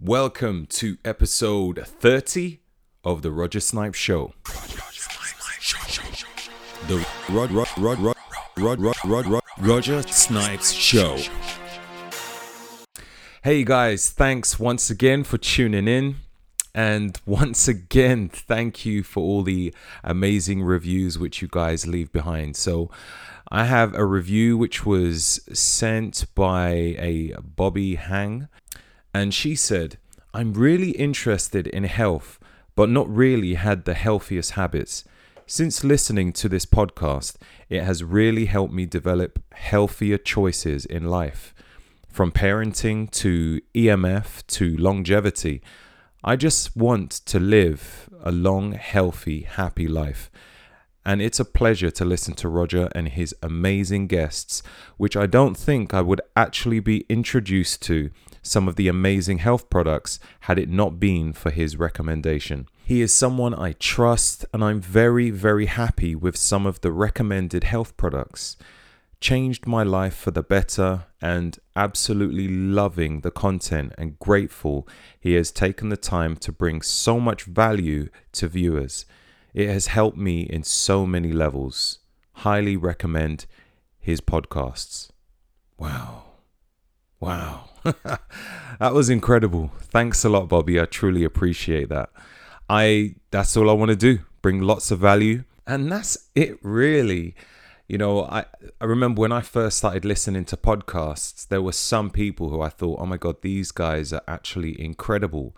Welcome to episode 30 of the Roger Snipes Show. The Rod Rod Rod Rod Rod Rod Rod Roger Snipes Show. Hey guys, thanks once again for tuning in. And once again, thank you for all the amazing reviews which you guys leave behind. So, I have a review which was sent by a Bobby Hang, and she said, I'm really interested in health, but not really had the healthiest habits. Since listening to this podcast, it has really helped me develop healthier choices in life. From parenting to EMF to longevity, I just want to live a long, healthy, happy life. And it's a pleasure to listen to Roger and his amazing guests, which I don't think I would actually be introduced to some of the amazing health products had it not been for his recommendation. He is someone I trust, and I'm very, very happy with some of the recommended health products. Changed my life for the better, and absolutely loving the content and grateful he has taken the time to bring so much value to viewers. It has helped me in so many levels. Highly recommend his podcasts. Wow. Wow. That was incredible. Thanks a lot, Bobby. I truly appreciate that. I that's all I want to do. Bring lots of value. And that's it really. You know, I, I remember when I first started listening to podcasts, there were some people who I thought, oh my God, these guys are actually incredible.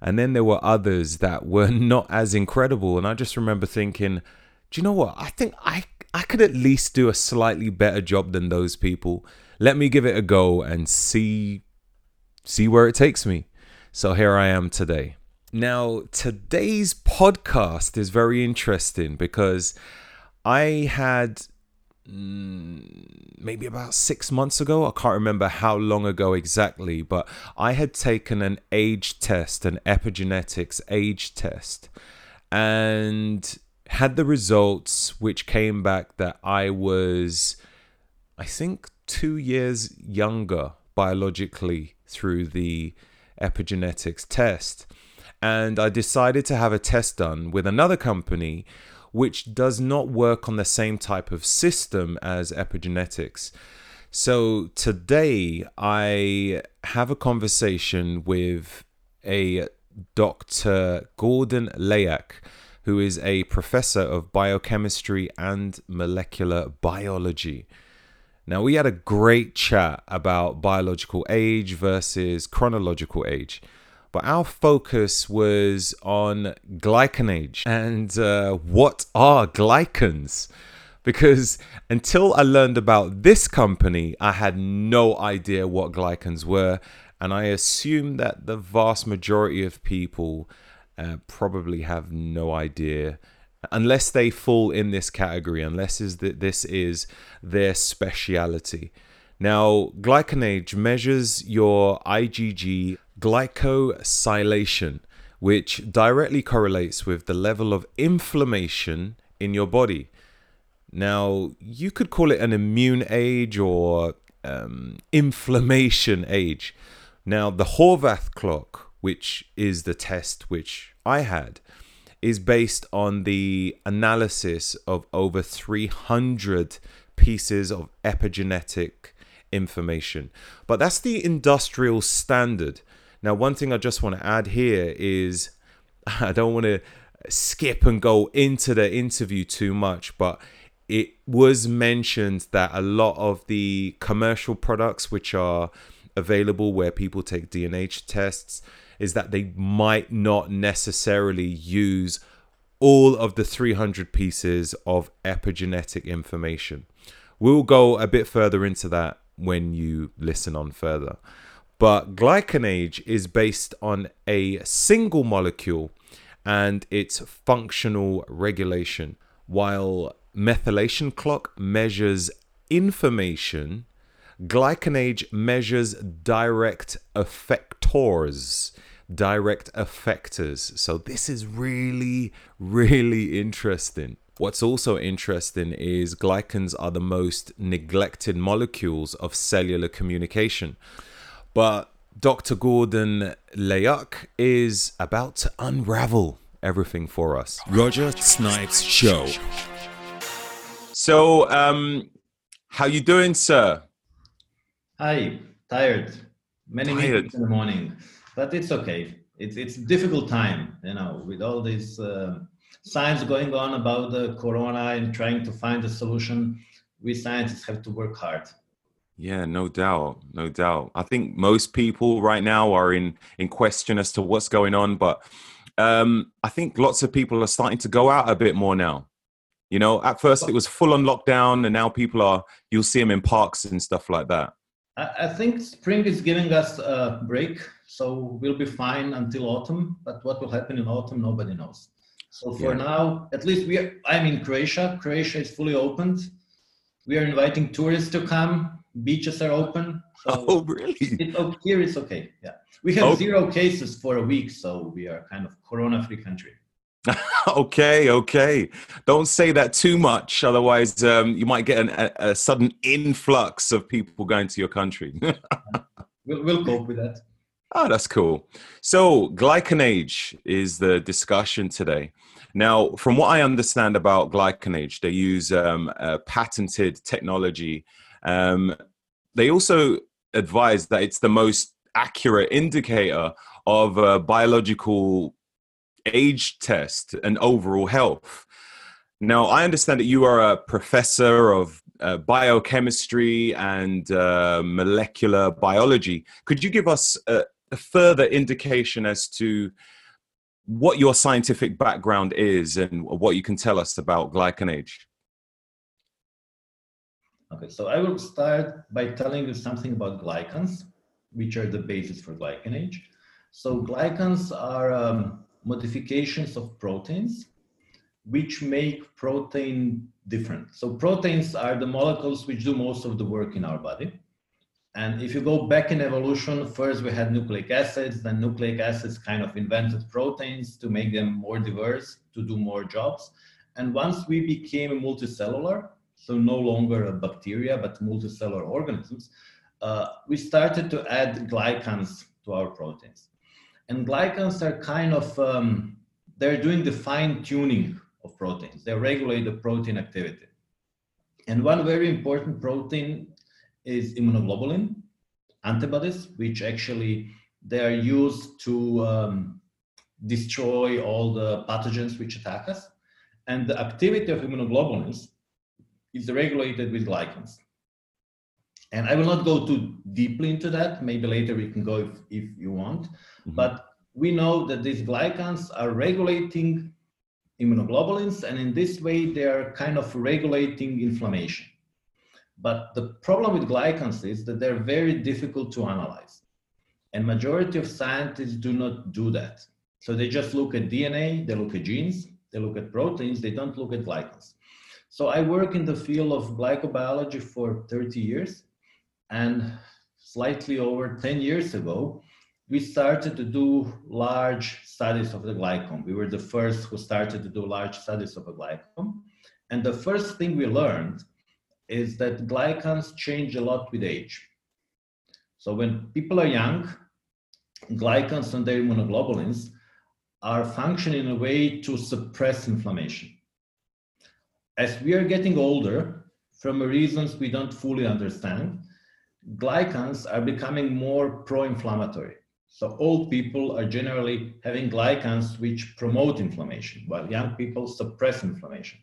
And then there were others that were not as incredible. And I just remember thinking, do you know what? I think I, I could at least do a slightly better job than those people. Let me give it a go and see see where it takes me. So here I am today. Now, today's podcast is very interesting because I had mm, maybe about six months ago. I can't remember how long ago exactly, but I had taken an age test, an epigenetics age test, and had the results which came back that I was, I think, two years younger biologically through the epigenetics test. And I decided to have a test done with another company which does not work on the same type of system as epigenetics. So today I have a conversation with a Dr. Gordan Lauc, who is a professor of biochemistry and molecular biology. Now, we had a great chat about biological age versus chronological age, but our focus was on glycan age and uh, what are glycans? Because until I learned about this company, I had no idea what glycans were, and I assume that the vast majority of people uh, probably have no idea unless they fall in this category, unless is that this is their speciality. Now, glycanage measures your IgG glycosylation, which directly correlates with the level of inflammation in your body. Now, you could call it an immune age or um, inflammation age. Now, the Horvath clock, which is the test which I had, is based on the analysis of over 300 pieces of epigenetic information. But that's the industrial standard. Now, one thing I just want to add here is I don't want to skip and go into the interview too much, but it was mentioned that a lot of the commercial products which are available where people take DNA tests is that they might not necessarily use all of the 300 pieces of epigenetic information. We'll go a bit further into that when you listen on further. But glycanage is based on a single molecule and its functional regulation, while methylation clock measures information, glycanage measures direct effectors direct effectors. So this is really, really interesting. What's also interesting is glycans are the most neglected molecules of cellular communication. But Dr. Gordan Lauc is about to unravel everything for us. Roger Snipes Show. So, um, how you doing, sir? Hi, tired. Many Tired. meetings in the morning, but it's okay. It's it's a difficult time, you know, with all these uh, signs going on about the corona and trying to find a solution. We scientists have to work hard. Yeah, no doubt, no doubt. I think most people right now are in in question as to what's going on, but um, I think lots of people are starting to go out a bit more now. You know, at first it was full on lockdown, and now people are. You'll see them in parks and stuff like that. I think spring is giving us a break, so we'll be fine until autumn. But what will happen in autumn, nobody knows. So for Yeah. now, at least we are, I'm in Croatia. Croatia is fully opened. We are inviting tourists to come. Beaches are open. So Oh, really? it, oh, here it's okay. Yeah, we have Oh. zero cases for a week, so we are kind of corona-free country. okay, okay. Don't say that too much, otherwise um, you might get an, a, a sudden influx of people going to your country. We'll, we'll cope with that. Oh, that's cool. So, glycanage is the discussion today. Now, from what I understand about glycanage, they use um, a patented technology. Um, they also advise that it's the most accurate indicator of uh, biological age test and overall health. Now, I understand that you are a professor of uh, biochemistry and uh, molecular biology. Could you give us a, a further indication as to what your scientific background is and what you can tell us about glycanage? Okay, so I will start by telling you something about glycans, which are the basis for glycanage. So glycans are um, modifications of proteins which make protein different. So proteins are the molecules which do most of the work in our body. And if you go back in evolution, first we had nucleic acids, then nucleic acids kind of invented proteins to make them more diverse, to do more jobs. And once we became multicellular, so no longer a bacteria, but multicellular organisms, uh, we started to add glycans to our proteins. And glycans are kind of, um, they're doing the fine tuning of proteins. They regulate the protein activity. And one very important protein is immunoglobulin antibodies, which actually they are used to um, destroy all the pathogens which attack us. And the activity of immunoglobulins is regulated with glycans. And I will not go too deeply into that. Maybe later we can go if, if you want. Mhm. But we know that these glycans are regulating immunoglobulins, and in this way, they are kind of regulating inflammation. But the problem with glycans is that they're very difficult to analyze. And majority of scientists do not do that. So they just look at DNA, they look at genes, they look at proteins, they don't look at glycans. So I work in the field of glycobiology for 30 years. And slightly over 10 years ago, we started to do large studies of the glycome. We were the first who started to do large studies of a glycome. And the first thing we learned is that glycans change a lot with age. So when people are young, glycans and their immunoglobulins are functioning in a way to suppress inflammation. As we are getting older, from reasons we don't fully understand, glycans are becoming more pro-inflammatory. So old people are generally having glycans which promote inflammation, while young people suppress inflammation.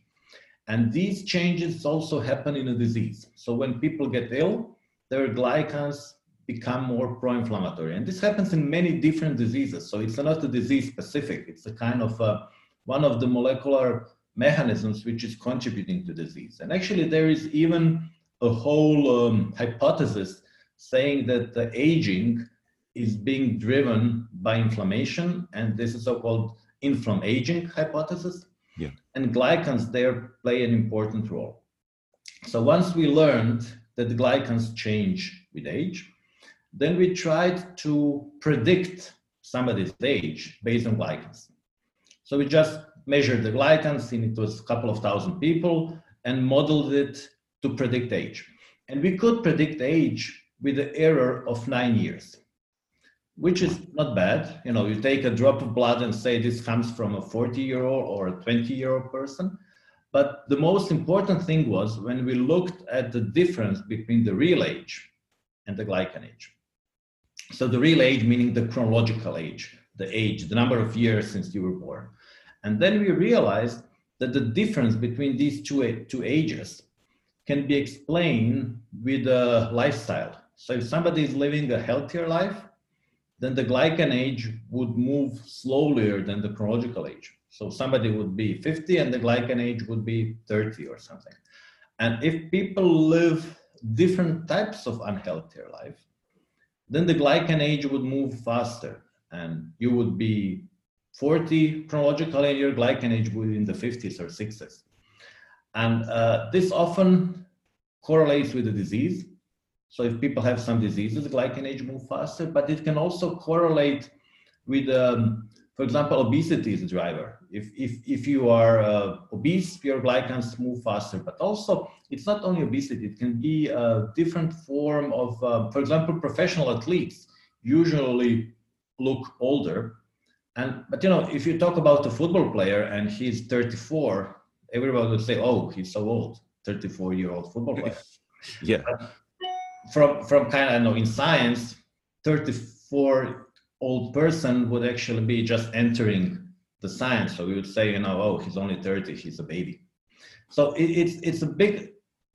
And these changes also happen in a disease. So when people get ill, their glycans become more pro-inflammatory. And this happens in many different diseases. So it's not a disease specific. It's a kind of a, one of the molecular mechanisms which is contributing to disease. And actually there is even a whole um, hypothesis saying that the aging is being driven by inflammation. And this is so-called inflammaging hypothesis. Yeah. And glycans there play an important role. So once we learned that glycans change with age, then we tried to predict somebody's age based on glycans. So we just measured the glycans, and it was a couple of thousand people, and modeled it to predict age. And we could predict age with an error of nine years. Which is not bad. You know, you take a drop of blood and say this comes from a 40 year old or a 20 year old person. But the most important thing was when we looked at the difference between the real age and the glycan age. So the real age meaning the chronological age, the age, the number of years since you were born. And then we realized that the difference between these two, two ages can be explained with a lifestyle. So if somebody is living a healthier life, then the glycan age would move slower than the chronological age. So somebody would be 50 and the glycan age would be 30 or something. And if people live different types of unhealthier life, then the glycan age would move faster and you would be 40 chronologically and your glycan age would be in the 50s or 60s. And uh, this often correlates with the disease. So if people have some diseases, glycan age move faster, but it can also correlate with, um, for example, obesity is a driver. If, if, if you are uh, obese, your glycans move faster, but also it's not only obesity, it can be a different form of, uh, for example, professional athletes usually look older. And, but you know, if you talk about a football player and he's 34, everybody would say, oh, he's so old, 34 year old football player. yeah. But from, from kind of, know in science, 34 old person would actually be just entering the science. So we would say, you know, oh, he's only 30, he's a baby. So it, it's, it's a big,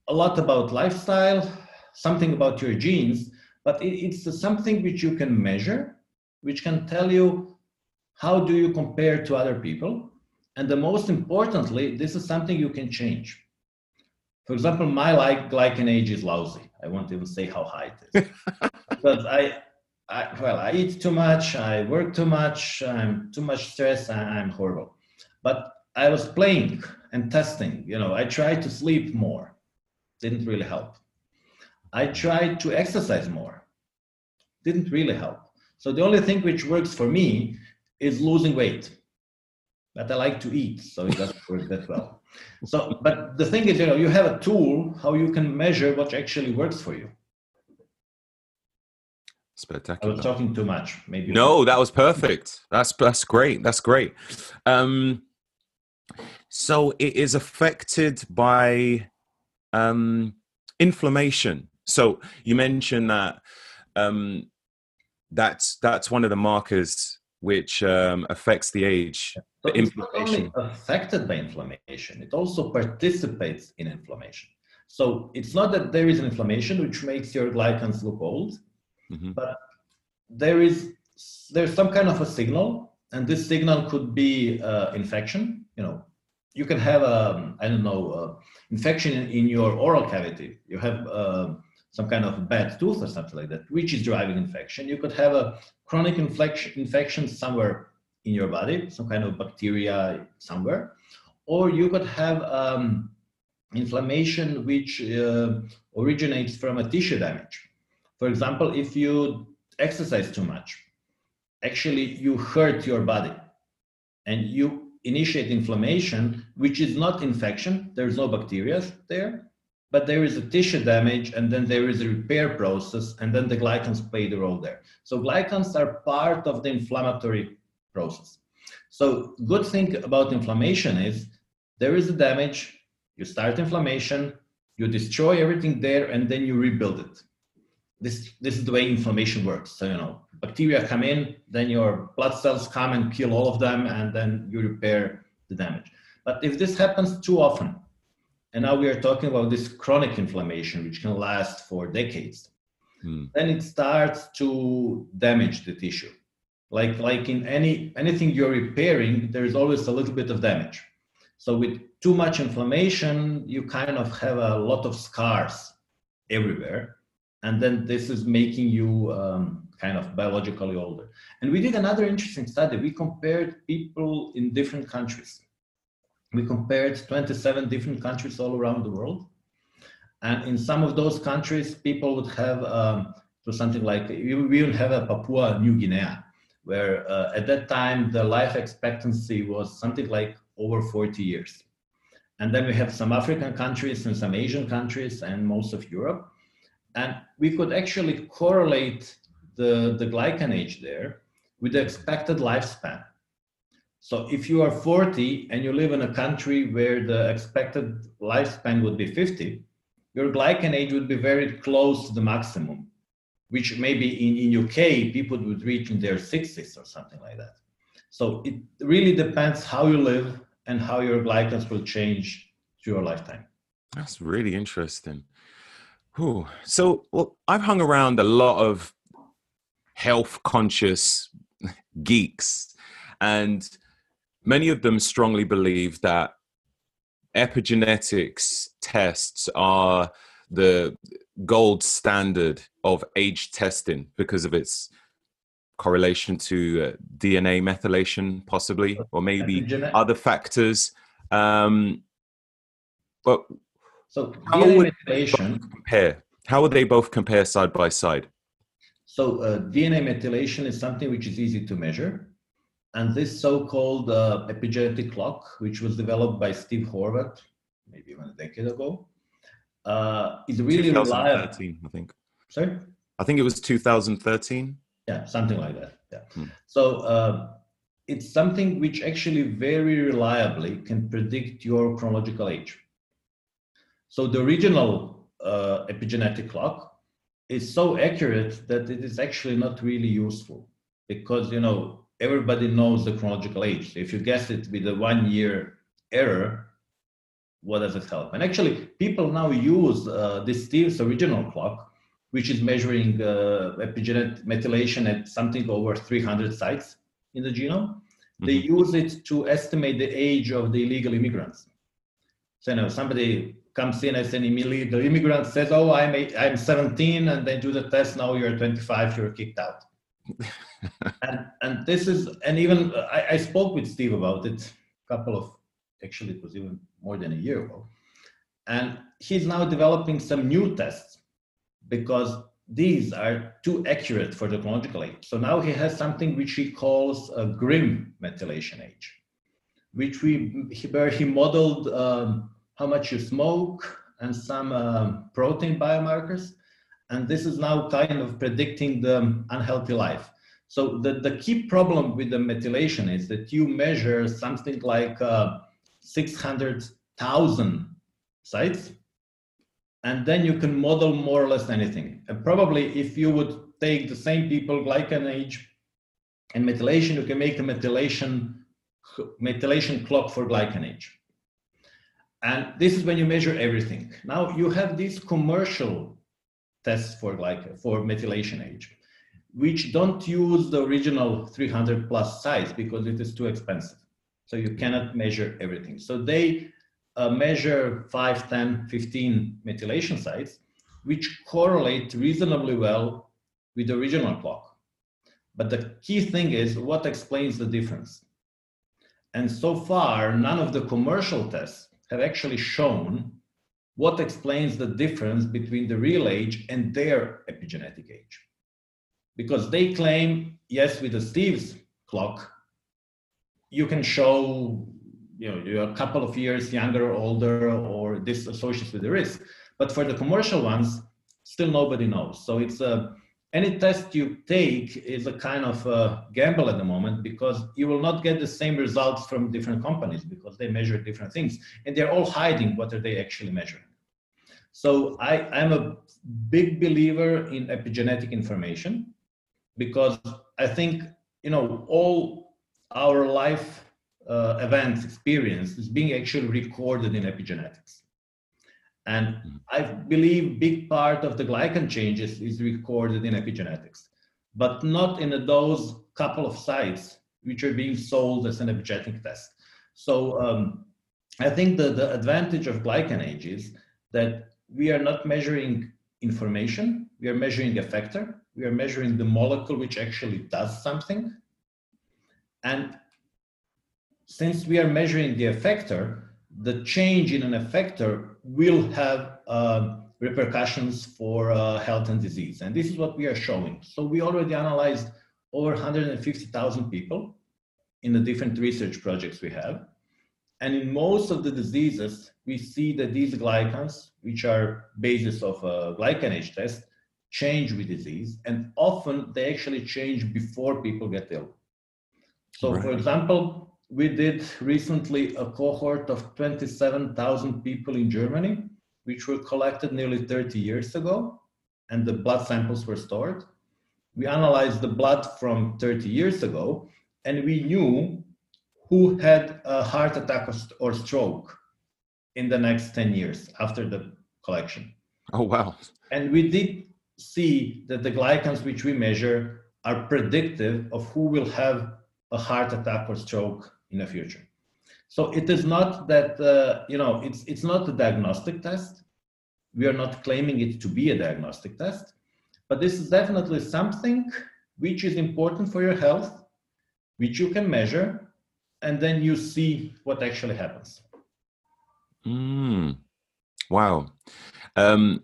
a lot about lifestyle, something about your genes, but it, it's something which you can measure, which can tell you how do you compare to other people. And the most importantly, this is something you can change. For example, my like glycan age is lousy. I won't even say how high it is. because I, I, well, I eat too much, I work too much, I'm too much stress, I'm horrible. But I was playing and testing, you know, I tried to sleep more, didn't really help. I tried to exercise more, didn't really help. So the only thing which works for me is losing weight. But I like to eat, so it doesn't work that well. So, but the thing is, you know, you have a tool how you can measure what actually works for you. Spectacular. I was talking too much. Maybe. No, that was perfect. That's that's great. That's great. Um, so it is affected by um, inflammation. So you mentioned that um, that's that's one of the markers which um, affects the age. So the it's not only affected by inflammation; it also participates in inflammation. So it's not that there is an inflammation which makes your glycans look old Mm-hmm. But there is there's some kind of a signal, and this signal could be uh, infection. You know, you can have a I don't know uh, infection in, in, your oral cavity. You have uh, some kind of bad tooth or something like that, which is driving infection. You could have a chronic infection somewhere in your body, some kind of bacteria somewhere, or you could have um, inflammation which uh, originates from a tissue damage. For example, if you exercise too much, actually you hurt your body and you initiate inflammation, which is not infection, there's no bacteria there, but there is a tissue damage and then there is a repair process and then the glycans play the role there. So glycans are part of the inflammatory process. So good thing about inflammation is there is a damage, you start inflammation, you destroy everything there and then you rebuild it this this is the way inflammation works. So you know, bacteria come in, then your blood cells come and kill all of them, and then you repair the damage. But if this happens too often, and now we are talking about this chronic inflammation, which can last for decades, hmm. then it starts to damage the tissue. Like like in any anything you're repairing, there is always a little bit of damage. So with too much inflammation, you kind of have a lot of scars everywhere and then this is making you um, kind of biologically older. And we did another interesting study. We compared people in different countries. We compared 27 different countries all around the world. And in some of those countries, people would have um, so something like we even have a Papua New Guinea, where uh, at that time the life expectancy was something like over 40 years. And then we have some African countries and some Asian countries and most of Europe and we could actually correlate the, the glycan age there with the expected lifespan. So if you are 40 and you live in a country where the expected lifespan would be 50, your glycan age would be very close to the maximum, which maybe in, in UK people would reach in their 60s or something like that. So it really depends how you live and how your glycans will change through your lifetime. That's really interesting. Ooh. So, well, I've hung around a lot of health conscious geeks, and many of them strongly believe that epigenetics tests are the gold standard of age testing because of its correlation to uh, DNA methylation, possibly, or maybe Epigenet- other factors. Um, but so how DNA methylation compare? How would they both compare side by side? So uh, DNA methylation is something which is easy to measure. And this so-called uh, epigenetic clock, which was developed by Steve Horvath, maybe even a decade ago, uh, is really reliable. I think. Sorry? I think it was 2013. Yeah, something like that. Yeah. Hmm. So uh, it's something which actually very reliably can predict your chronological age. So the original uh, epigenetic clock is so accurate that it is actually not really useful because you know everybody knows the chronological age. So if you guess it with a one year error, what does it help? And actually, people now use uh, this Steve's original clock, which is measuring uh, epigenetic methylation at something over 300 sites in the genome. Mm-hmm. They use it to estimate the age of the illegal immigrants. So, you know, somebody comes in as an illegal immigrant, says, "Oh, I'm eight, I'm 17," and they do the test. Now you're 25, you're kicked out. And and this is and even I, I spoke with Steve about it a couple of actually it was even more than a year ago, and he's now developing some new tests because these are too accurate for the chronological age. So now he has something which he calls a GRIM methylation age, which we where he modeled. Um, how much you smoke, and some um, protein biomarkers. And this is now kind of predicting the unhealthy life. So the, the key problem with the methylation is that you measure something like uh, 600,000 sites, and then you can model more or less anything. And probably if you would take the same people, glycan age, and methylation, you can make a methylation methylation clock for glycan age. And this is when you measure everything. Now you have these commercial tests for like for methylation age, which don't use the original 300 plus size because it is too expensive. So you cannot measure everything. So they uh, measure 5, 10, 15 methylation sites, which correlate reasonably well with the original clock. But the key thing is what explains the difference. And so far, none of the commercial tests have actually shown what explains the difference between the real age and their epigenetic age. Because they claim, yes, with the Steve's clock, you can show you know you're a couple of years younger or older or this associates with the risk. But for the commercial ones, still nobody knows. So it's a any test you take is a kind of a gamble at the moment because you will not get the same results from different companies because they measure different things and they're all hiding what are they actually measuring. So I, I'm a big believer in epigenetic information because I think you know all our life uh, events experience is being actually recorded in epigenetics. And mm-hmm. I believe big part of the glycan changes is recorded in epigenetics, but not in those couple of sites which are being sold as an epigenetic test. So um, I think that the advantage of glycan age is that we are not measuring information, we are measuring effector, we are measuring the molecule which actually does something. And since we are measuring the effector, the change in an effector will have uh, repercussions for uh, health and disease. And this is what we are showing. So we already analyzed over 150,000 people in the different research projects we have. And in most of the diseases, we see that these glycans, which are basis of a glycan age test, change with disease, and often they actually change before people get ill. So, right. for example, we did recently a cohort of 27,000 people in Germany, which were collected nearly 30 years ago, and the blood samples were stored. We analyzed the blood from 30 years ago, and we knew who had a heart attack or stroke in the next 10 years after the collection. Oh, wow. And we did see that the glycans which we measure are predictive of who will have a heart attack or stroke in the future. So it is not that, uh, you know, it's, it's not a diagnostic test. We are not claiming it to be a diagnostic test, but this is definitely something which is important for your health, which you can measure, and then you see what actually happens. Mm. Wow. Um,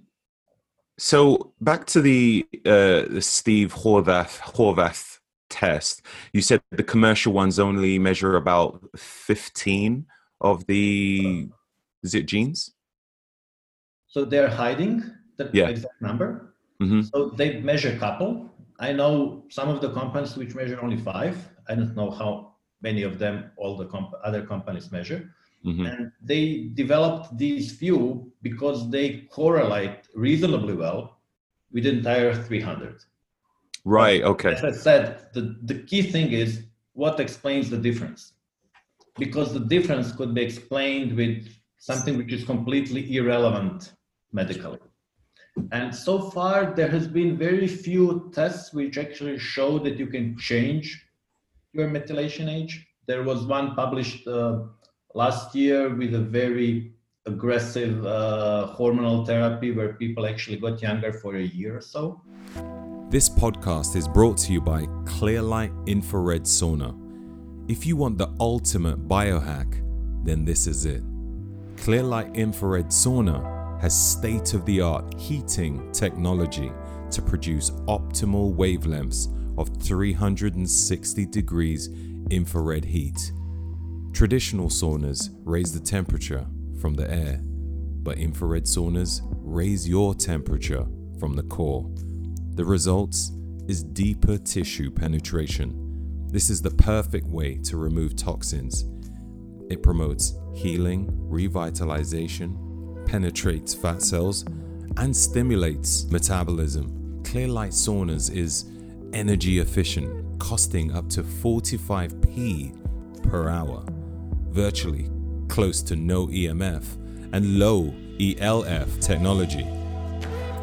so back to the uh, the Steve Horvath Horvath test. You said the commercial ones only measure about fifteen of the is it genes? So they're hiding the yeah. exact number. Mm-hmm. So they measure a couple. I know some of the companies which measure only five. I don't know how many of them all the comp- other companies measure. Mm-hmm. And they developed these few because they correlate reasonably well with the entire 300. Right, okay. As I said, the, the key thing is what explains the difference. Because the difference could be explained with something which is completely irrelevant medically. And so far, there has been very few tests which actually show that you can change your methylation age. There was one published uh, last year with a very aggressive uh, hormonal therapy where people actually got younger for a year or so. This podcast is brought to you by Clearlight Infrared Sauna. If you want the ultimate biohack, then this is it. Clearlight Infrared Sauna has state of the art heating technology to produce optimal wavelengths of 360 degrees infrared heat Traditional saunas raise the temperature from the air, but infrared saunas raise your temperature from the core. The results is deeper tissue penetration. This is the perfect way to remove toxins. It promotes healing, revitalization, penetrates fat cells, and stimulates metabolism. Clearlight saunas is energy efficient, costing up to 45p per hour virtually close to no EMF and low ELF technology.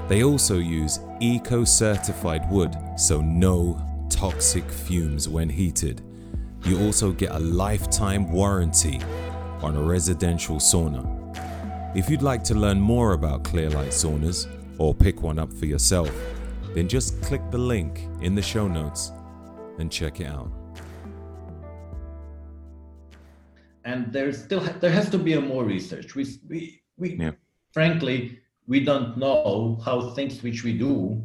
They also use eco certified wood, so no toxic fumes when heated. You also get a lifetime warranty on a residential sauna. If you'd like to learn more about Clearlight saunas or pick one up for yourself, then just click the link in the show notes and check it out. and there's still there has to be a more research. We we we yeah. frankly we don't know how things which we do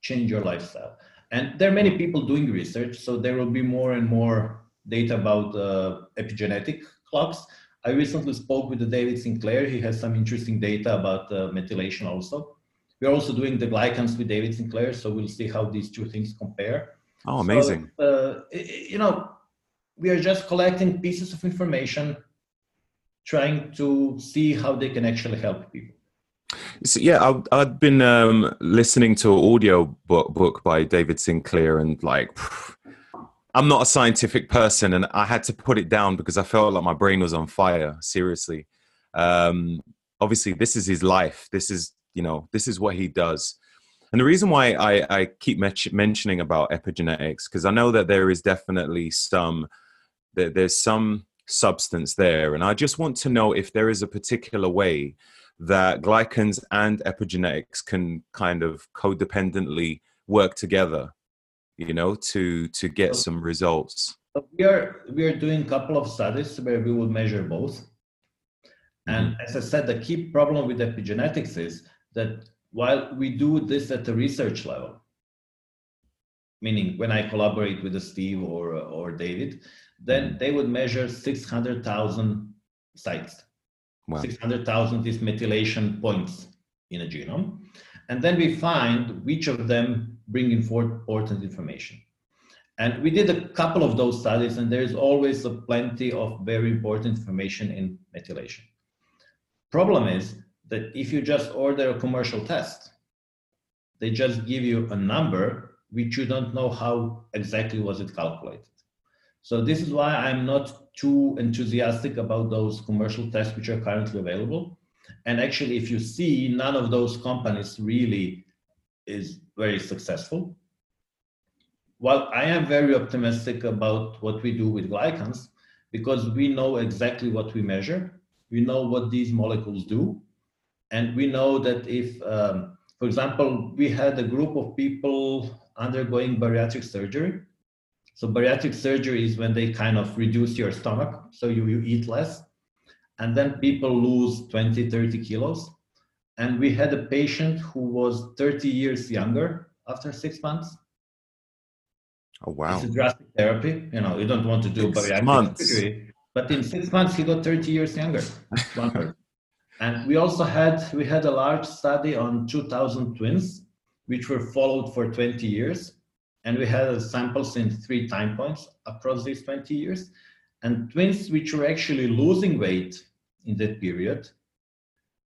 change your lifestyle. And there are many people doing research, so there will be more and more data about uh, epigenetic clocks. I recently spoke with David Sinclair. He has some interesting data about uh, methylation also. We're also doing the glycans with David Sinclair, so we'll see how these two things compare. Oh, amazing! So, uh, you know, we are just collecting pieces of information, trying to see how they can actually help people. So, yeah, I've been um, listening to an audio book, book by David Sinclair, and like, I'm not a scientific person, and I had to put it down because I felt like my brain was on fire. Seriously, um, obviously, this is his life. This is you know, this is what he does. And the reason why I, I keep mentioning about epigenetics because I know that there is definitely some there, there's some substance there. And I just want to know if there is a particular way that glycans and epigenetics can kind of codependently work together, you know, to to get some results. We are we are doing a couple of studies where we will measure both. And mm-hmm. as I said, the key problem with epigenetics is that while we do this at the research level, meaning when I collaborate with Steve or or David, then they would measure 600,000 sites. Wow. 600,000 is methylation points in a genome. And then we find which of them bring important information. And we did a couple of those studies, and there's always a plenty of very important information in methylation. Problem is that if you just order a commercial test, they just give you a number which you don't know how exactly was it calculated. So this is why I'm not too enthusiastic about those commercial tests which are currently available. And actually, if you see, none of those companies really is very successful. While I am very optimistic about what we do with glycans, because we know exactly what we measure, we know what these molecules do, and we know that if, um, for example, we had a group of people undergoing bariatric surgery. So bariatric surgery is when they kind of reduce your stomach, so you, you eat less and then people lose 20, 30 kilos. And we had a patient who was 30 years younger after six months. Oh wow! It's a drastic therapy. You know, you don't want to do six bariatric months. surgery, but in six months he got 30 years younger. and we also had we had a large study on 2,000 twins, which were followed for 20 years, and we had samples in three time points across these 20 years. And twins which were actually losing weight in that period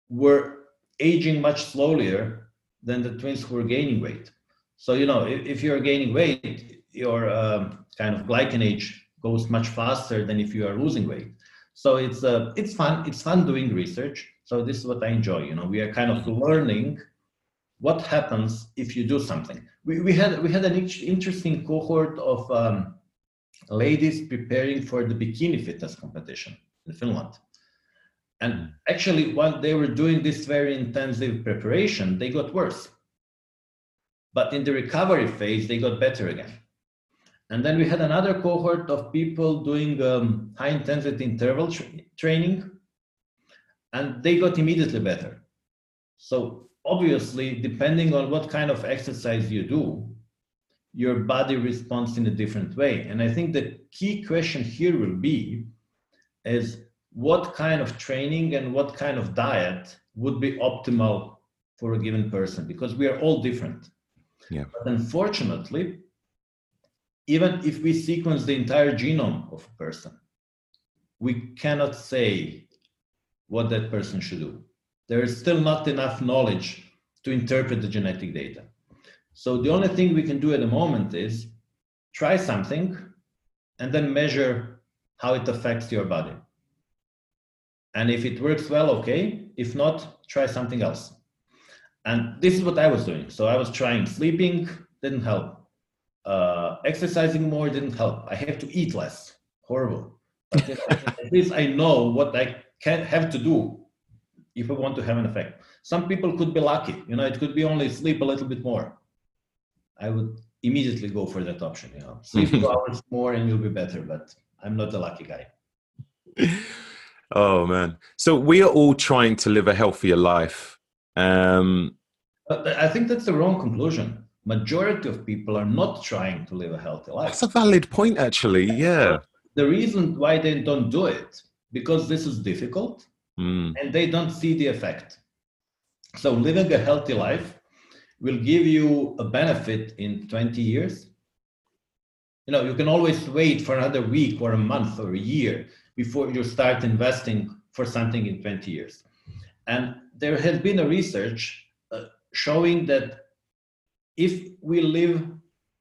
were aging much slower than the twins who were gaining weight. So, you know, if, if you're gaining weight, your um, kind of glycan age goes much faster than if you are losing weight. So it's uh, it's fun. It's fun doing research. So this is what I enjoy. You know, we are kind of learning what happens if you do something. We, we had we had an interesting cohort of um, ladies preparing for the bikini fitness competition in Finland. And actually, while they were doing this very intensive preparation, they got worse. But in the recovery phase, they got better again. And then we had another cohort of people doing um, high intensity interval tra- training, and they got immediately better. So, obviously, depending on what kind of exercise you do, your body responds in a different way. And I think the key question here will be is what kind of training and what kind of diet would be optimal for a given person because we are all different. Yeah. But unfortunately, even if we sequence the entire genome of a person, we cannot say what that person should do. There is still not enough knowledge to interpret the genetic data. So the only thing we can do at the moment is try something and then measure how it affects your body. And if it works well, okay. If not, try something else. And this is what I was doing. So I was trying sleeping, didn't help. Uh, exercising more didn't help. I have to eat less. Horrible. But at least I know what I can have to do if I want to have an effect. Some people could be lucky. You know, it could be only sleep a little bit more. I would immediately go for that option. You know, sleep two hours more and you'll be better. But I'm not a lucky guy. Oh man. So we are all trying to live a healthier life. Um, I think that's the wrong conclusion. Majority of people are not trying to live a healthy life. That's a valid point, actually. Yeah. The reason why they don't do it because this is difficult mm. and they don't see the effect. So living a healthy life will give you a benefit in 20 years. You know, you can always wait for another week or a month or a year before you start investing for something in 20 years. And there has been a research uh, showing that if we live,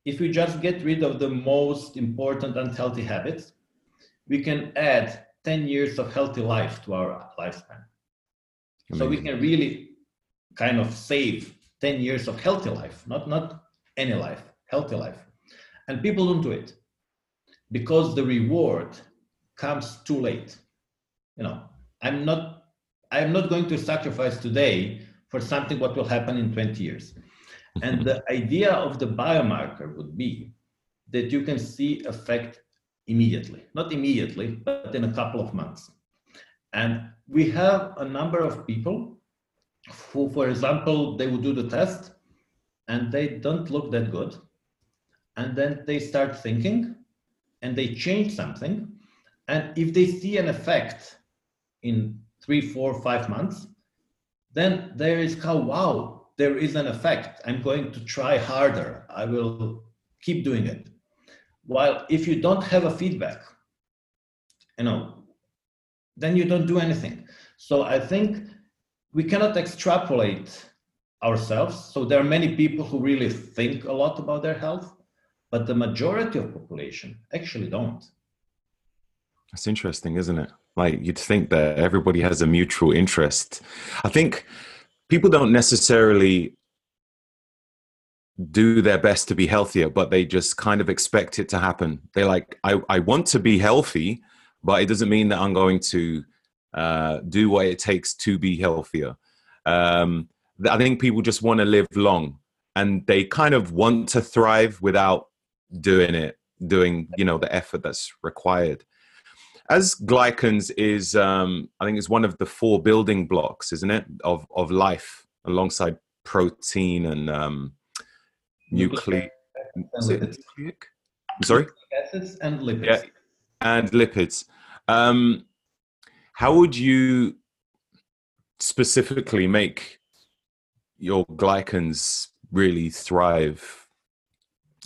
if we just get rid of the most important unhealthy habits, we can add 10 years of healthy life to our lifespan. Amazing. So we can really kind of save 10 years of healthy life, not, not any life, healthy life. And people don't do it because the reward comes too late. You know, I'm not I'm not going to sacrifice today for something what will happen in 20 years. And the idea of the biomarker would be that you can see effect immediately, not immediately, but in a couple of months. And we have a number of people who, for example, they would do the test and they don't look that good. And then they start thinking and they change something and if they see an effect in three, four, five months, then there is how, wow, there is an effect. I'm going to try harder. I will keep doing it. While if you don't have a feedback, you know, then you don't do anything. So I think we cannot extrapolate ourselves. So there are many people who really think a lot about their health, but the majority of population actually don't. That's interesting, isn't it? Like you'd think that everybody has a mutual interest. I think people don't necessarily do their best to be healthier, but they just kind of expect it to happen. They're like, I, I want to be healthy, but it doesn't mean that I'm going to uh, do what it takes to be healthier. Um, I think people just want to live long and they kind of want to thrive without doing it, doing, you know, the effort that's required. As glycans is, um, I think, is one of the four building blocks, isn't it, of of life, alongside protein and um, nucleic. nucleic? Sorry. Acids and lipids. Yeah, and lipids. Um, how would you specifically make your glycans really thrive?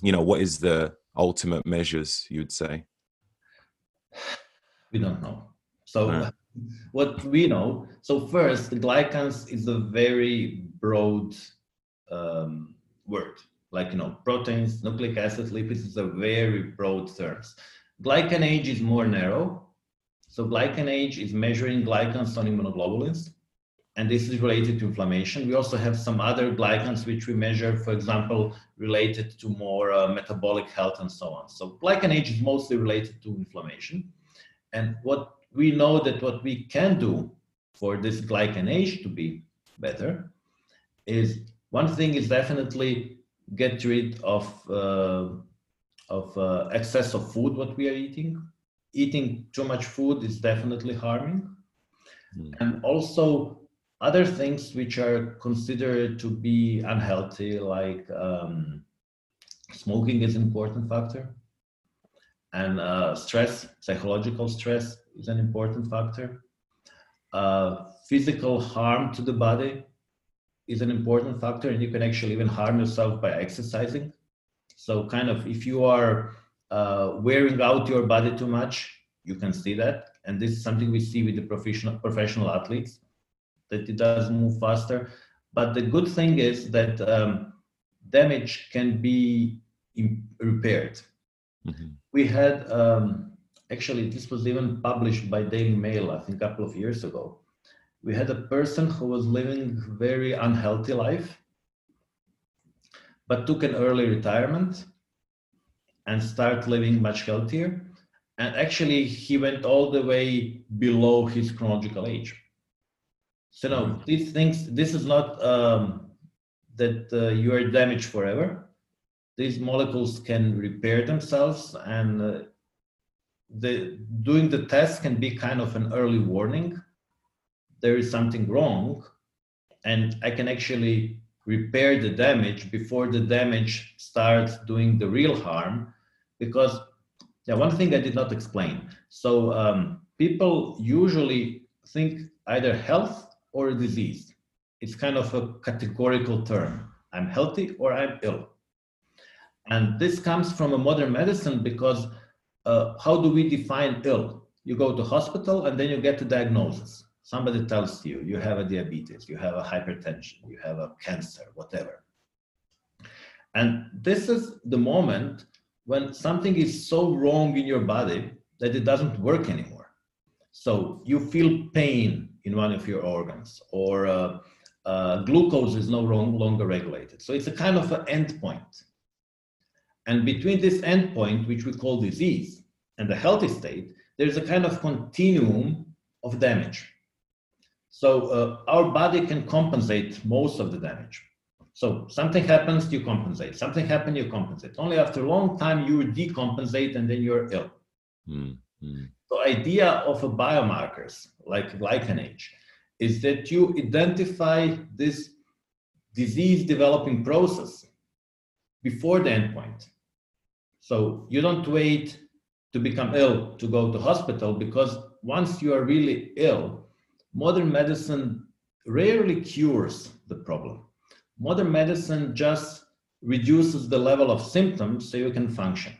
You know, what is the ultimate measures you'd say? We don't know. So what we know, so first, the glycans is a very broad um, word. Like you know, proteins, nucleic acids, lipids is a very broad terms. Glycan age is more narrow. So glycan age is measuring glycans on immunoglobulins and this is related to inflammation. We also have some other glycans which we measure, for example, related to more uh, metabolic health and so on. So glycan age is mostly related to inflammation. And what we know that what we can do for this glycan age to be better is one thing is definitely get rid of uh, of uh, excess of food what we are eating. Eating too much food is definitely harming. Mm. And also other things which are considered to be unhealthy, like um, smoking is an important factor, and uh, stress, psychological stress is an important factor. Uh, physical harm to the body is an important factor, and you can actually even harm yourself by exercising. So, kind of, if you are uh, wearing out your body too much, you can see that, and this is something we see with the professional professional athletes that it does move faster. But the good thing is that um, damage can be repaired. Mm-hmm. We had um, actually this was even published by Daily Mail, I think, a couple of years ago. We had a person who was living very unhealthy life, but took an early retirement and start living much healthier. And actually, he went all the way below his chronological age. So no, these things, this is not um, that uh, you are damaged forever. These molecules can repair themselves and uh, the, doing the test can be kind of an early warning. There is something wrong and I can actually repair the damage before the damage starts doing the real harm because yeah, one thing I did not explain. So um, people usually think either health or disease. It's kind of a categorical term. I'm healthy or I'm ill. And this comes from a modern medicine because uh, how do we define ill? You go to hospital and then you get a diagnosis. Somebody tells you you have a diabetes, you have a hypertension, you have a cancer, whatever. And this is the moment when something is so wrong in your body that it doesn't work anymore. So you feel pain in one of your organs, or uh, uh, glucose is no longer regulated. So it's a kind of an endpoint. And between this endpoint, which we call disease, and the healthy state, there's a kind of continuum of damage. So uh, our body can compensate most of the damage. So something happens, you compensate. Something happens, you compensate. Only after a long time you decompensate and then you're ill. Mm-hmm. The idea of a biomarkers like glycan age is that you identify this disease developing process before the endpoint. So you don't wait to become ill to go to hospital because once you are really ill, modern medicine rarely cures the problem. modern medicine just reduces the level of symptoms so you can function.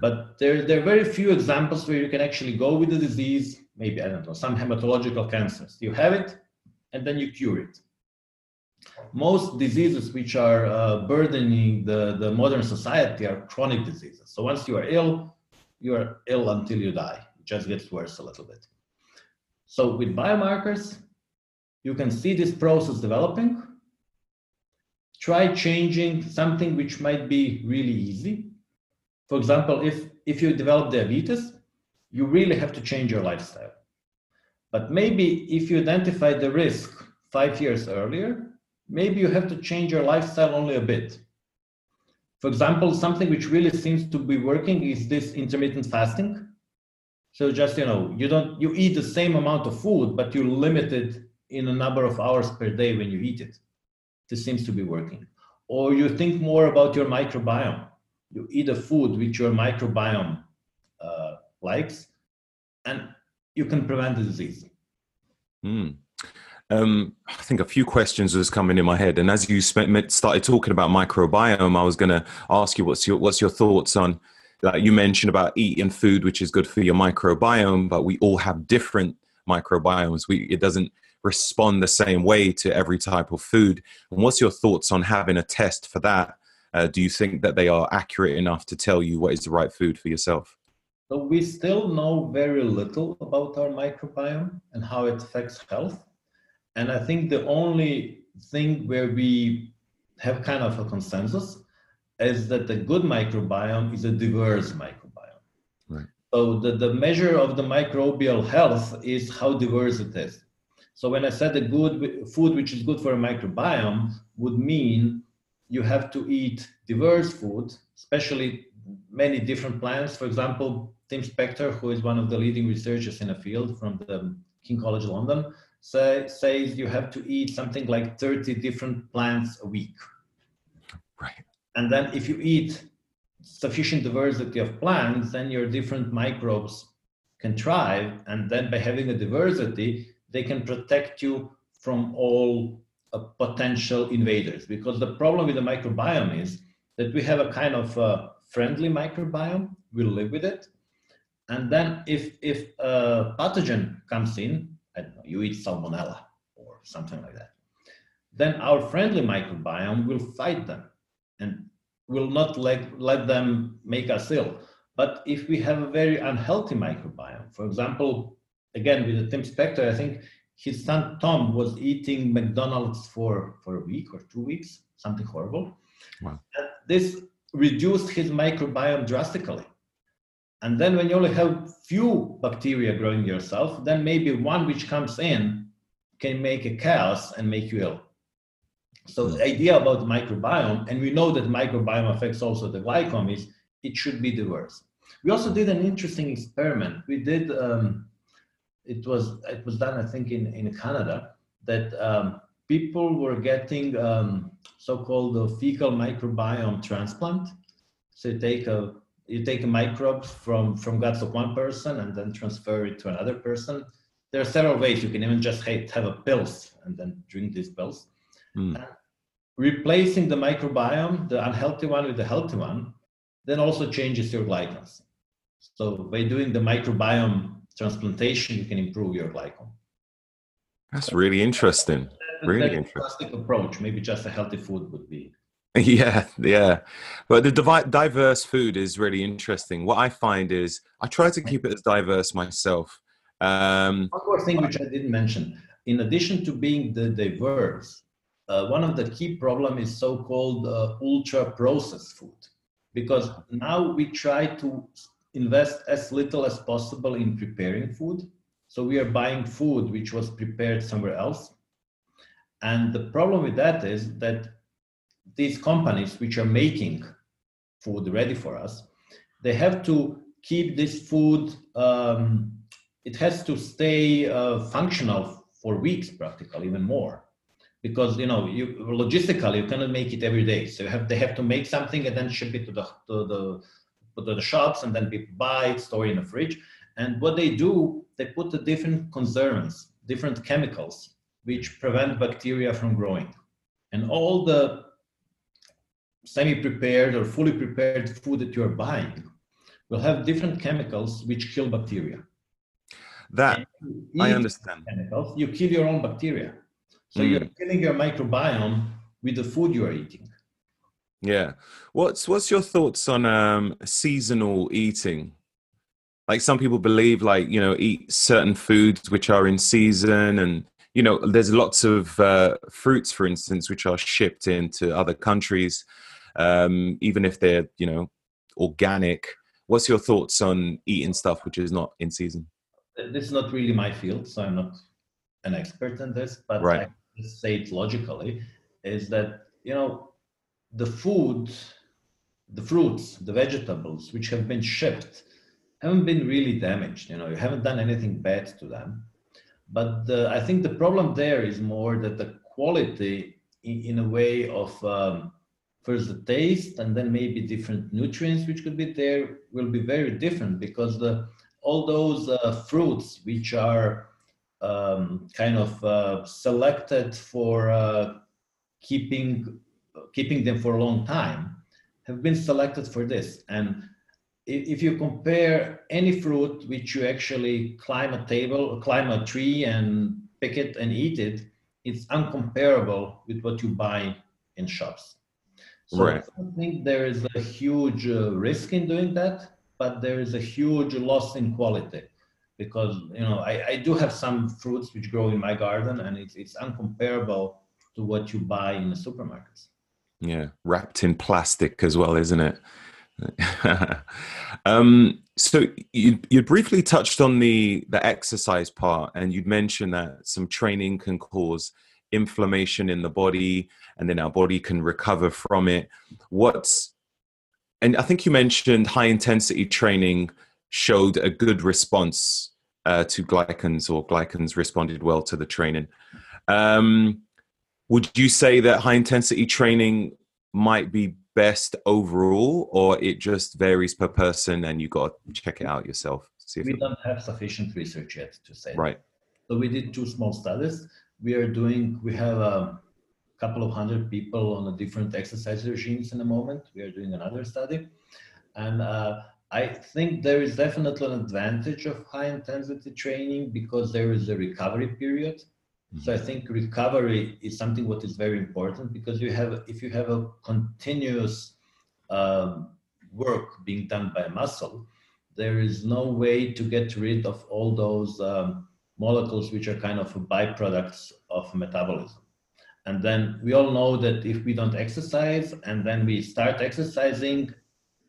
But there, there are very few examples where you can actually go with the disease, maybe, I don't know, some hematological cancers. You have it, and then you cure it. Most diseases which are uh, burdening the, the modern society are chronic diseases. So once you are ill, you are ill until you die. It just gets worse a little bit. So with biomarkers, you can see this process developing. Try changing something which might be really easy. For example, if, if you develop diabetes, you really have to change your lifestyle. But maybe if you identify the risk five years earlier, maybe you have to change your lifestyle only a bit. For example, something which really seems to be working is this intermittent fasting. So just, you know, you don't, you eat the same amount of food, but you limit it in a number of hours per day when you eat it. This seems to be working. Or you think more about your microbiome. You eat a food which your microbiome uh, likes, and you can prevent the disease. Mm. Um, I think a few questions was coming in my head, and as you started talking about microbiome, I was going to ask you what's your what's your thoughts on like you mentioned about eating food which is good for your microbiome, but we all have different microbiomes. We it doesn't respond the same way to every type of food. And what's your thoughts on having a test for that? Uh, do you think that they are accurate enough to tell you what is the right food for yourself? So we still know very little about our microbiome and how it affects health. And I think the only thing where we have kind of a consensus is that the good microbiome is a diverse microbiome. Right. So the, the measure of the microbial health is how diverse it is. So when I said the good food which is good for a microbiome would mean you have to eat diverse food, especially many different plants. For example, Tim Spector, who is one of the leading researchers in the field from the King College London, say, says you have to eat something like 30 different plants a week. And then if you eat sufficient diversity of plants, then your different microbes can thrive. And then by having a diversity, they can protect you from all uh, potential invaders. Because the problem with the microbiome is that we have a kind of uh, friendly microbiome, we live with it. And then if, if a pathogen comes in, I don't know, you eat salmonella or something like that, then our friendly microbiome will fight them and will not let, let them make us ill. But if we have a very unhealthy microbiome, for example, again with the Tim Spector, I think his son Tom was eating McDonald's for, for a week or two weeks, something horrible. Wow. And this reduced his microbiome drastically. And then when you only have few bacteria growing yourself, then maybe one which comes in can make a chaos and make you ill. So the idea about the microbiome, and we know that microbiome affects also the glycome, is it should be diverse. We also did an interesting experiment. We did um, it was it was done I think in in Canada that um, people were getting um, so-called fecal microbiome transplant. So you take a you take a microbe from from guts of one person and then transfer it to another person. There are several ways. You can even just have a pills and then drink these pills. Mm. Replacing the microbiome, the unhealthy one with the healthy one, then also changes your glycans. So by doing the microbiome transplantation, you can improve your glycome. That's really interesting. really interesting approach. Maybe just a healthy food would be. Yeah, yeah. But the diverse food is really interesting. What I find is I try to keep it as diverse myself. Um, one more thing which I didn't mention. In addition to being the diverse, uh, one of the key problem is so-called uh, ultra-processed food, because now we try to invest as little as possible in preparing food. So we are buying food which was prepared somewhere else. And the problem with that is that these companies which are making food ready for us, they have to keep this food, um, it has to stay uh, functional for weeks practically, even more. Because you know, you logistically you cannot make it every day. So you have they have to make something and then ship it to the to the to the shops and then people buy it, store it in the fridge. And what they do, they put the different conservants, different chemicals, which prevent bacteria from growing. And all the semi-prepared or fully prepared food that you're buying will have different chemicals which kill bacteria. That I understand. Chemicals, you kill your own bacteria. So mm. you're killing your microbiome with the food you are eating. Yeah. What's what's your thoughts on um, seasonal eating? Like some people believe, like you know, eat certain foods which are in season, and you know, there's lots of uh, fruits, for instance, which are shipped into other countries, um, even if they're you know organic. What's your thoughts on eating stuff which is not in season? This is not really my field, so I'm not an expert in this, but right. I say it logically is that you know the food, the fruits, the vegetables which have been shipped haven't been really damaged. You know, you haven't done anything bad to them. But the, I think the problem there is more that the quality, in, in a way of um, first the taste and then maybe different nutrients which could be there, will be very different because the all those uh, fruits which are um, kind of uh, selected for uh, keeping keeping them for a long time have been selected for this. And if you compare any fruit which you actually climb a table climb a tree and pick it and eat it it's uncomparable with what you buy in shops. So right. i think there is a huge uh, risk in doing that but there is a huge loss in quality because you know I, I do have some fruits which grow in my garden and it's, it's uncomparable to what you buy in the supermarkets. Yeah, wrapped in plastic as well, isn't it? um, so you you briefly touched on the the exercise part, and you'd mentioned that some training can cause inflammation in the body, and then our body can recover from it. What's and I think you mentioned high intensity training showed a good response uh, to glycans, or glycans responded well to the training. Um, would you say that high intensity training might be best overall or it just varies per person and you got to check it out yourself see we don't have sufficient research yet to say right that. so we did two small studies we are doing we have a couple of hundred people on the different exercise regimes in the moment we are doing another study and uh, I think there is definitely an advantage of high intensity training because there is a recovery period so I think recovery is something what is very important because you have if you have a continuous um, work being done by muscle, there is no way to get rid of all those um, molecules which are kind of byproducts of metabolism. And then we all know that if we don't exercise and then we start exercising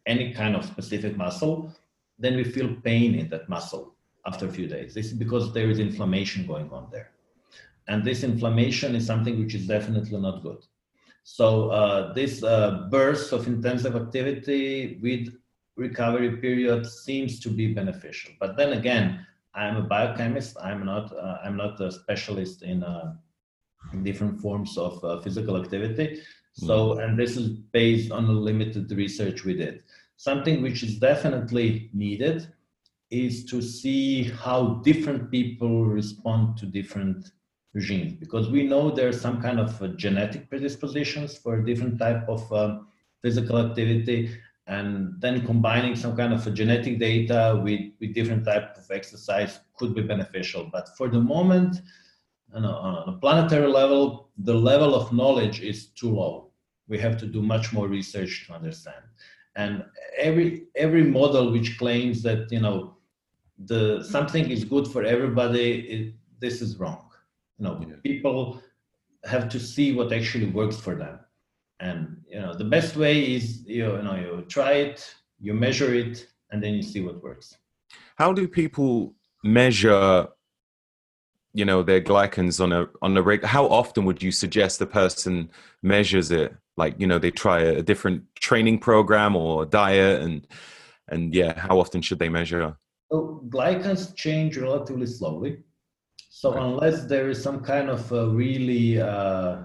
any kind of specific muscle, then we feel pain in that muscle after a few days. This is because there is inflammation going on there. And this inflammation is something which is definitely not good. So uh, this uh, burst of intensive activity with recovery period seems to be beneficial. But then again, I'm a biochemist. I'm not. Uh, I'm not a specialist in, uh, in different forms of uh, physical activity. So, mm. and this is based on the limited research we did. Something which is definitely needed is to see how different people respond to different regimes because we know there are some kind of uh, genetic predispositions for a different type of um, physical activity and then combining some kind of genetic data with, with different type of exercise could be beneficial but for the moment you know, on a planetary level the level of knowledge is too low we have to do much more research to understand and every every model which claims that you know the something is good for everybody it, this is wrong no, yeah. people have to see what actually works for them. And you know, the best way is you know you try it, you measure it, and then you see what works. How do people measure you know their glycans on a on a reg how often would you suggest the person measures it like you know they try a different training program or diet and and yeah how often should they measure so glycans change relatively slowly so right. unless there is some kind of a really uh,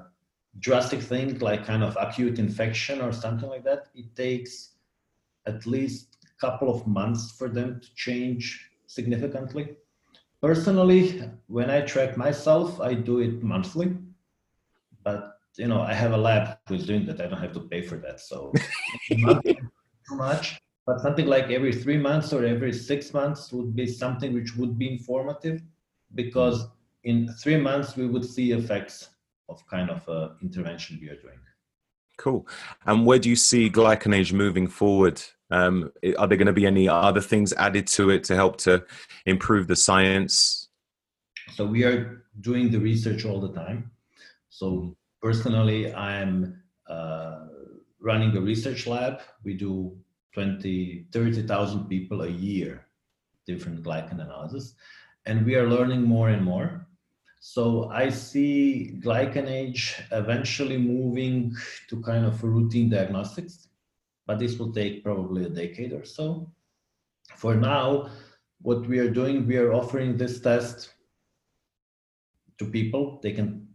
drastic thing, like kind of acute infection or something like that, it takes at least a couple of months for them to change significantly. Personally, when I track myself, I do it monthly, but you know, I have a lab who's doing that. I don't have to pay for that, so too much. But something like every three months or every six months would be something which would be informative, because in three months we would see effects of kind of uh, intervention we are doing. Cool. And where do you see GlycanAge moving forward? Um, are there going to be any other things added to it to help to improve the science? So we are doing the research all the time. So personally, I'm uh, running a research lab. We do 20, 30,000 people a year, different glycan analysis. And we are learning more and more. So I see glycan age eventually moving to kind of routine diagnostics, but this will take probably a decade or so. For now, what we are doing, we are offering this test to people. They can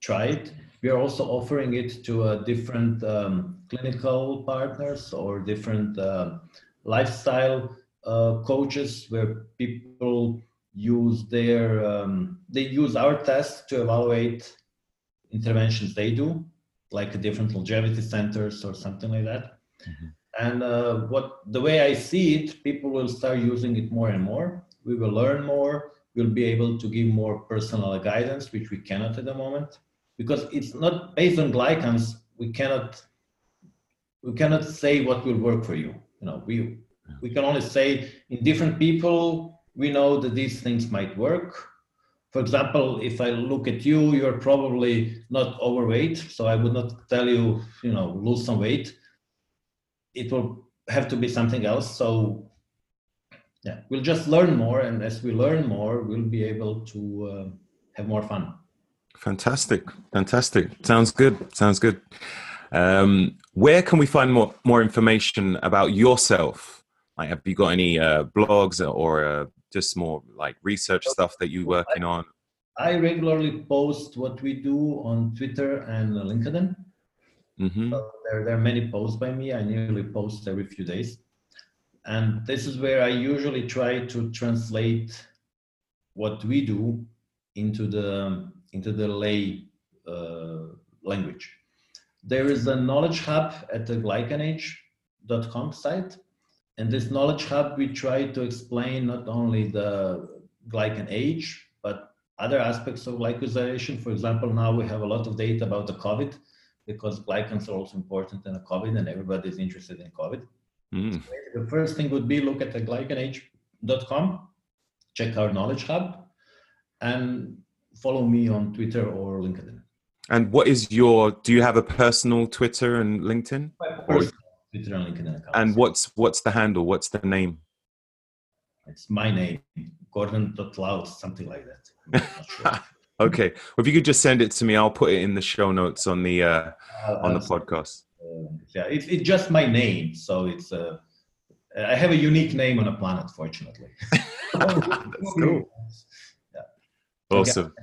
try it. We are also offering it to uh, different um, clinical partners or different uh, lifestyle uh, coaches where people use their um, they use our test to evaluate interventions they do like different longevity centers or something like that mm-hmm. and uh, what the way i see it people will start using it more and more we will learn more we'll be able to give more personal guidance which we cannot at the moment because it's not based on glycans we cannot we cannot say what will work for you you know we we can only say in different people we know that these things might work. For example, if I look at you, you're probably not overweight, so I would not tell you, you know, lose some weight. It will have to be something else. So, yeah, we'll just learn more, and as we learn more, we'll be able to uh, have more fun. Fantastic, fantastic. Sounds good. Sounds good. Um, where can we find more more information about yourself? Like, have you got any uh, blogs or uh, just more like research stuff that you're working on? I regularly post what we do on Twitter and LinkedIn. Mm-hmm. So there, there are many posts by me. I nearly post every few days. And this is where I usually try to translate what we do into the into the lay uh, language. There is a knowledge hub at the glycanage.com site and this knowledge hub, we try to explain not only the glycan age, but other aspects of glycosylation. For example, now we have a lot of data about the COVID because glycans are also important in the COVID and everybody is interested in COVID. Mm. So the first thing would be look at the glycanage.com, check our knowledge hub, and follow me on Twitter or LinkedIn. And what is your, do you have a personal Twitter and LinkedIn? Personal Twitter and LinkedIn accounts. And what's what's the handle? What's the name? It's my name, Gordan Gordan.Lauc, something like that. Okay. Well, if you could just send it to me, I'll put it in the show notes on the uh, uh on the podcast. Uh, yeah, it's it's just my name, so it's uh, I have a unique name on a planet, fortunately. That's cool. Yeah. Awesome.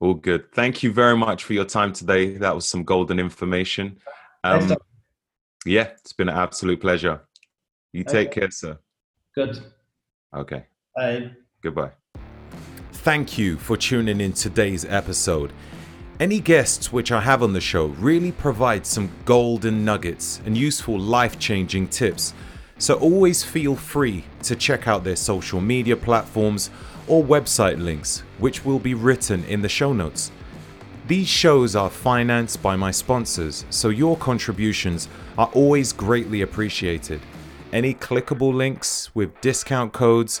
All good. Thank you very much for your time today. That was some golden information. Um, yeah, it's been an absolute pleasure. You take okay. care, sir. Good. Okay. Bye. Goodbye. Thank you for tuning in today's episode. Any guests which I have on the show really provide some golden nuggets and useful life changing tips. So always feel free to check out their social media platforms or website links, which will be written in the show notes. These shows are financed by my sponsors, so your contributions are always greatly appreciated. Any clickable links with discount codes